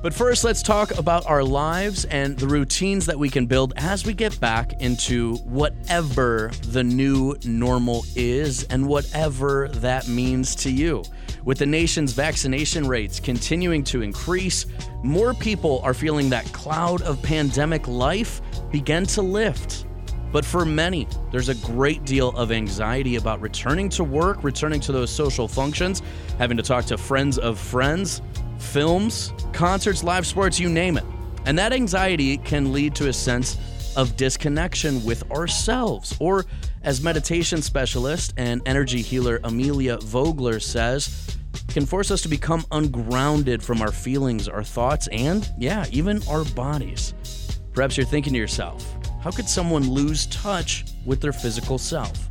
But first, let's talk about our lives and the routines that we can build as we get back into whatever the new normal is and whatever that means to you. With the nation's vaccination rates continuing to increase, more people are feeling that cloud of pandemic life begin to lift. But for many, there's a great deal of anxiety about returning to work, returning to those social functions, having to talk to friends of friends, films, concerts, live sports, you name it. And that anxiety can lead to a sense of disconnection with ourselves, or as meditation specialist and energy healer Amelia Vogler says, can force us to become ungrounded from our feelings, our thoughts, and, yeah, even our bodies. Perhaps you're thinking to yourself, how could someone lose touch with their physical self?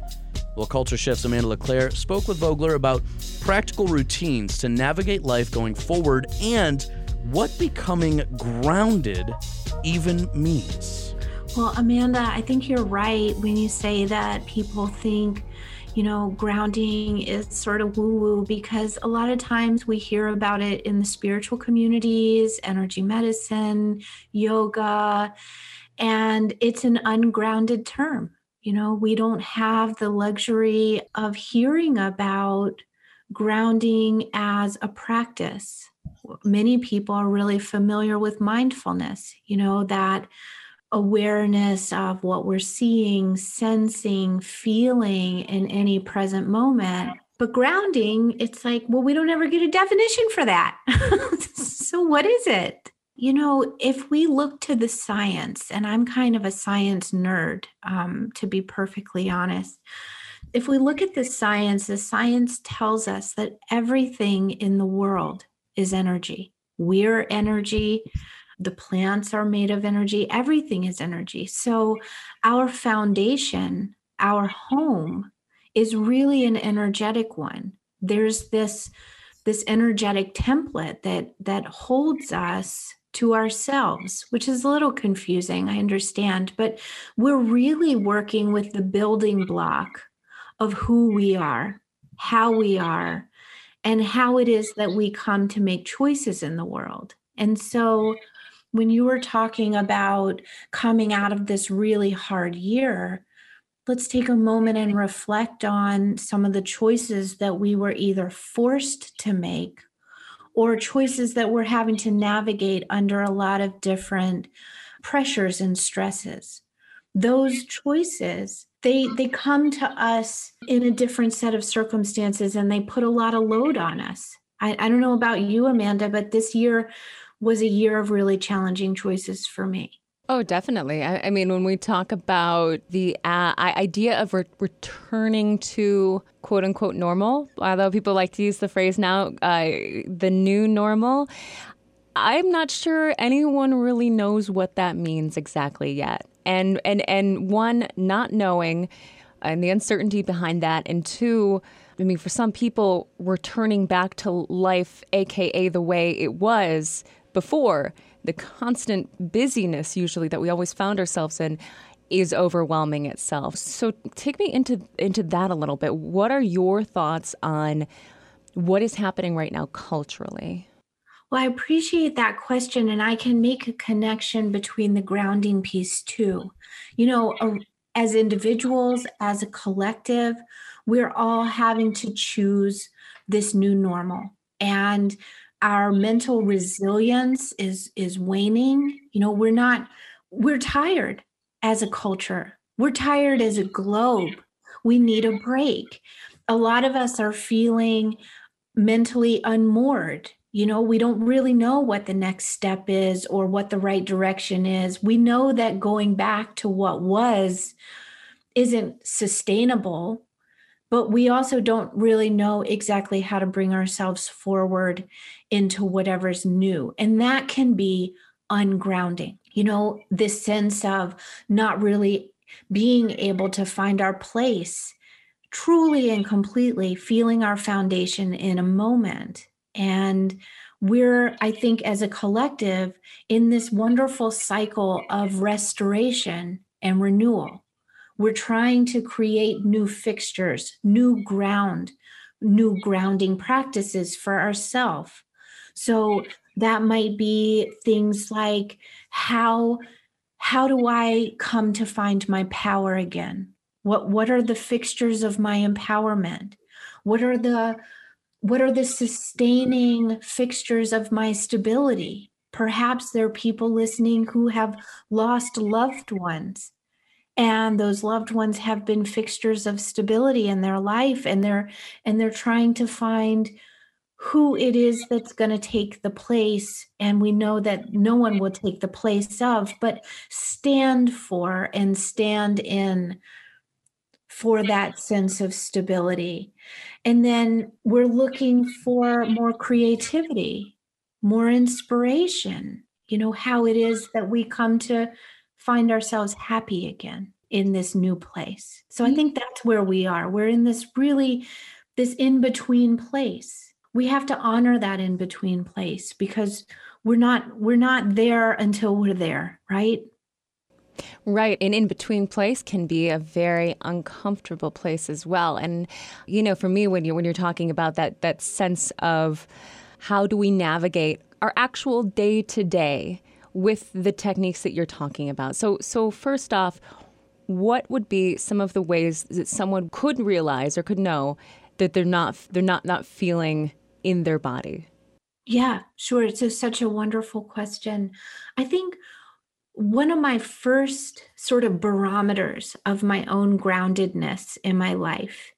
Well, Culture Shift's Amanda LeClaire spoke with Vogler about practical routines to navigate life going forward and what becoming grounded even means. Well, Amanda, I think you're right when you say that people think, you know, grounding is sort of woo woo because a lot of times we hear about it in the spiritual communities, energy medicine, yoga, and it's an ungrounded term. You know, we don't have the luxury of hearing about grounding as a practice. Many people are really familiar with mindfulness, you know, that awareness of what we're seeing, sensing, feeling in any present moment. But grounding, it's like, well, we don't ever get a definition for that. so, what is it? You know, if we look to the science, and I'm kind of a science nerd, um, to be perfectly honest, if we look at the science, the science tells us that everything in the world is energy. We're energy. The plants are made of energy. Everything is energy. So, our foundation, our home, is really an energetic one. There's this this energetic template that that holds us to ourselves, which is a little confusing, I understand, but we're really working with the building block of who we are, how we are, and how it is that we come to make choices in the world. And so when you were talking about coming out of this really hard year, let's take a moment and reflect on some of the choices that we were either forced to make or choices that we're having to navigate under a lot of different pressures and stresses. Those choices they they come to us in a different set of circumstances and they put a lot of load on us. I, I don't know about you amanda but this year was a year of really challenging choices for me Oh, definitely. I, I, mean, when we talk about the uh, idea of re- returning to quote unquote normal, although people like to use the phrase now, uh, the new normal, I'm not sure anyone really knows what that means exactly yet. And and and one, not knowing, and the uncertainty behind that, and two. I mean, for some people, returning back to life, aka the way it was before, the constant busyness usually that we always found ourselves in is overwhelming itself. So take me into into that a little bit. What are your thoughts on what is happening right now culturally? Well, I appreciate that question and I can make a connection between the grounding piece too. You know, as individuals, as a collective, we're all having to choose this new normal. And our mental resilience is is waning. You know we're not we're tired as a culture. We're tired as a globe. We need a break. A lot of us are feeling mentally unmoored. You know we don't really know what the next step is or what the right direction is. We know that going back to what was isn't sustainable but we also don't really know exactly how to bring ourselves forward into whatever's new. And that can be ungrounding. You know, this sense of not really being able to find our place truly and completely, feeling our foundation in a moment. And we're, I think, as a collective, in this wonderful cycle of restoration and renewal. We're trying to create new fixtures, new ground, new grounding practices for ourselves. So That might be things like how how do I come to find my power again? What what are the fixtures of my empowerment? What are the what are the sustaining fixtures of my stability? Perhaps there are people listening who have lost loved ones and those loved ones have been fixtures of stability in their life and they're and they're trying to find who it is that's going to take the place and we know that no one will take the place of but stand for and stand in for that sense of stability. And then we're looking for more creativity more inspiration you know how it is that we come to find ourselves happy again in this new place. So I think mm. that's where we are. We're in this really this in between place. We have to honor that in between place because we're not we're not there until we're there, right? Right. An in between place can be a very uncomfortable place as well. And you know, for me when you when you're talking about that that sense of how do we navigate our actual day to day with the techniques that you're talking about. So, so first off, what would be some of the ways that someone could realize or could know that they're not they're not not feeling in their body? Yeah, sure. It's a, such a wonderful question. I think one of my first sort of barometers of my own groundedness in my life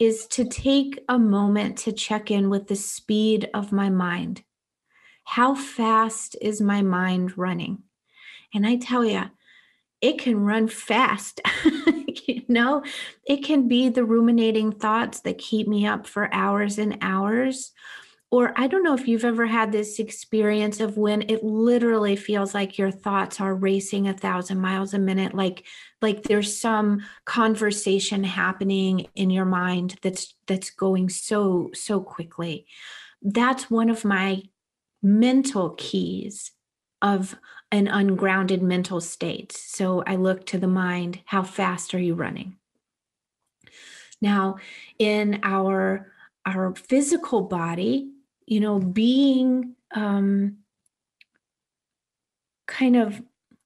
is to take a moment to check in with the speed of my mind. How fast is my mind running? And I tell you, it can run fast. you know, it can be the ruminating thoughts that keep me up for hours and hours. Or I don't know if you've ever had this experience of when it literally feels like your thoughts are racing a thousand miles a minute, like like there's some conversation happening in your mind that's that's going so so quickly. That's one of my mental keys of an ungrounded mental state. So I look to the mind how fast are you running? Now, in our our physical body, you know, being um, kind of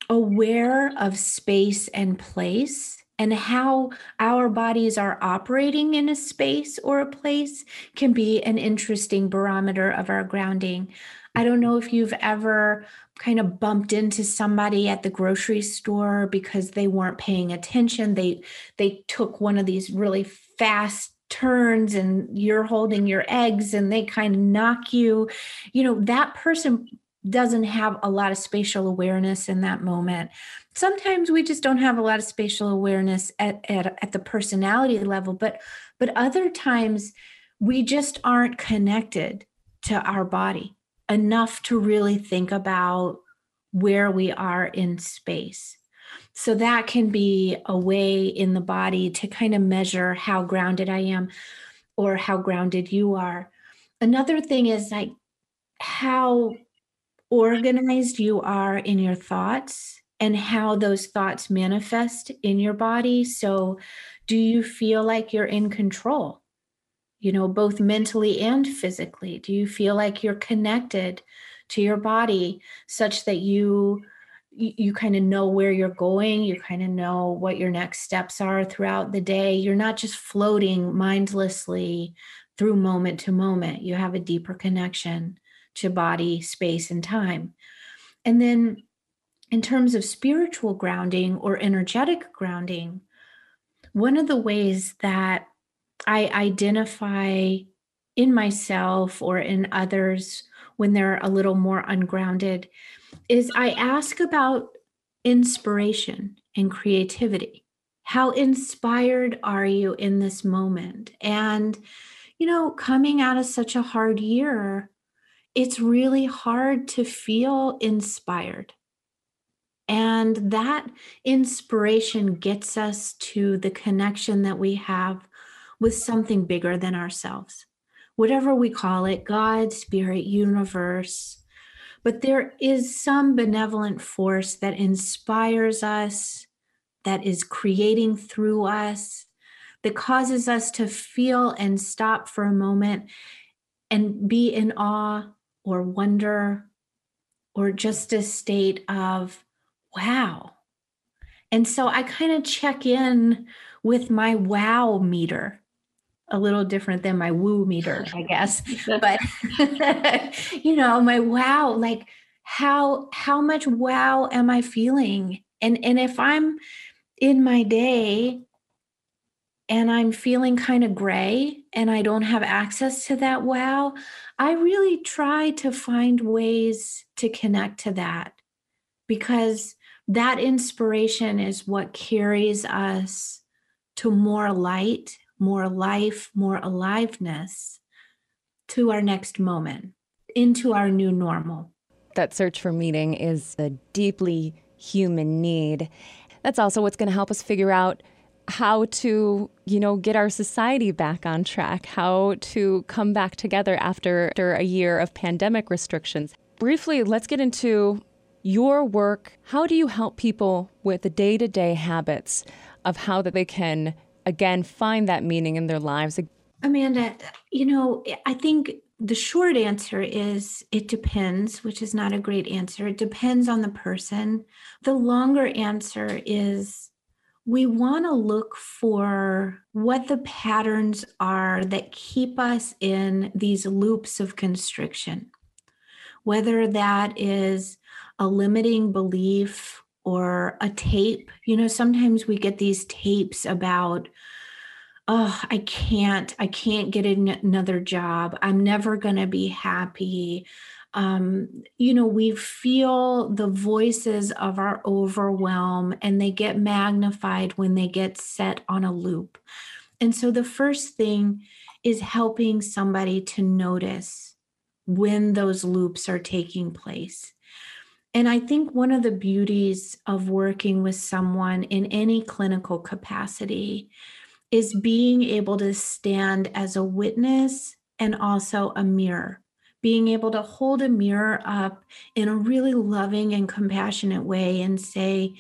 aware of space and place and how our bodies are operating in a space or a place can be an interesting barometer of our grounding. I don't know if you've ever kind of bumped into somebody at the grocery store because they weren't paying attention. They they took one of these really fast turns and you're holding your eggs and they kind of knock you. You know, that person doesn't have a lot of spatial awareness in that moment. Sometimes we just don't have a lot of spatial awareness at, at, at the personality level, but but other times we just aren't connected to our body enough to really think about where we are in space. So that can be a way in the body to kind of measure how grounded I am or how grounded you are. Another thing is like how organized you are in your thoughts and how those thoughts manifest in your body. So, do you feel like you're in control? You know, both mentally and physically? Do you feel like you're connected to your body such that you you, kind of know where you're going, you kind of know what your next steps are throughout the day. You're not just floating mindlessly through moment to moment. You have a deeper connection to body, space, and time. And then in terms of spiritual grounding or energetic grounding, one of the ways that I identify in myself or in others when they're a little more ungrounded is I ask about inspiration and creativity. How inspired are you in this moment? And, you know, coming out of such a hard year, it's really hard to feel inspired. And that inspiration gets us to the connection that we have with something bigger than ourselves, whatever we call it God, spirit, universe. But there is some benevolent force that inspires us, that is creating through us, that causes us to feel and stop for a moment and be in awe or wonder or just a state of wow. And so I kind of check in with my wow meter a little different than my woo meter, I guess. but you know, my wow, like how how much wow am I feeling? And and if I'm in my day and I'm feeling kind of gray and I don't have access to that wow, I really try to find ways to connect to that because that inspiration is what carries us to more light, more life, more aliveness to our next moment, into our new normal. That search for meaning is a deeply human need. That's also what's going to help us figure out how to, you know, get our society back on track, how to come back together after, after a year of pandemic restrictions. Briefly, let's get into your work. How do you help people with the day to day habits of how that they can, again, find that meaning in their lives? Amanda, you know, I think the short answer is it depends, which is not a great answer. It depends on the person. The longer answer is we want to look for what the patterns are that keep us in these loops of constriction, whether that is a limiting belief or a tape. You know, sometimes we get these tapes about, oh, I can't, I can't get another job. I'm never going to be happy um, you know, we feel the voices of our overwhelm and they get magnified when they get set on a loop. And so the first thing is helping somebody to notice when those loops are taking place. And I think one of the beauties of working with someone in any clinical capacity is being able to stand as a witness and also a mirror being able to hold a mirror up in a really loving and compassionate way and say,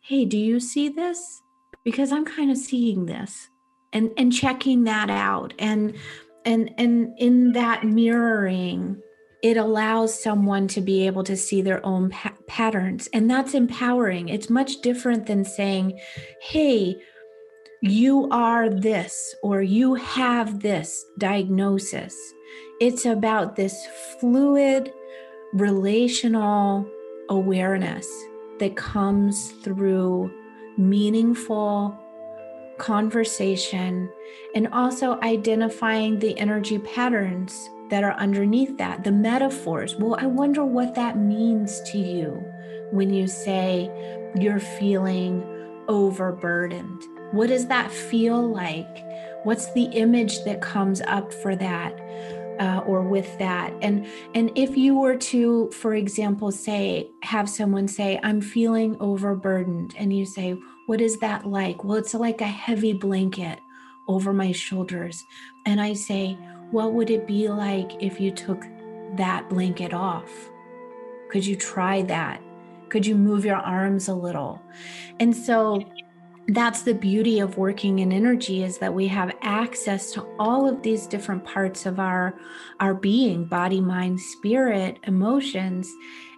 Hey, do you see this? Because I'm kind of seeing this and, and checking that out. And, and, and in that mirroring, it allows someone to be able to see their own pa- patterns. And that's empowering. It's much different than saying, Hey, you are this, or you have this diagnosis it's about this fluid relational awareness that comes through meaningful conversation and also identifying the energy patterns that are underneath that, the metaphors. Well, I wonder what that means to you when you say you're feeling overburdened. What does that feel like? What's the image that comes up for that? uh, or with that and and if you were to for example say have someone say i'm feeling overburdened and you say what is that like well it's like a heavy blanket over my shoulders and i say what would it be like if you took that blanket off? Could you try that? Could you move your arms a little? And so that's the beauty of working in energy is that we have access to all of these different parts of our our being body mind spirit emotions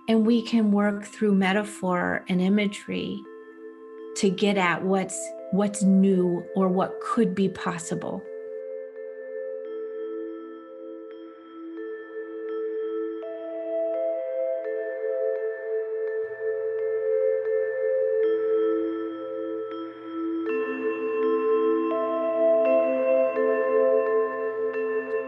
and we can work through metaphor and imagery to get at what's what's new or what could be possible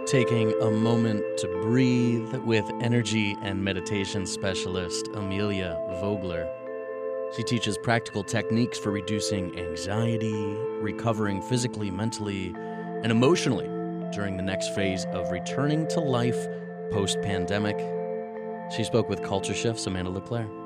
taking a moment to breathe with energy and meditation specialist Amelia Vogler. She teaches practical techniques for reducing anxiety, recovering physically, mentally, and emotionally during the next phase of returning to life post pandemic. She spoke with Culture Shift's Amanda LeClaire.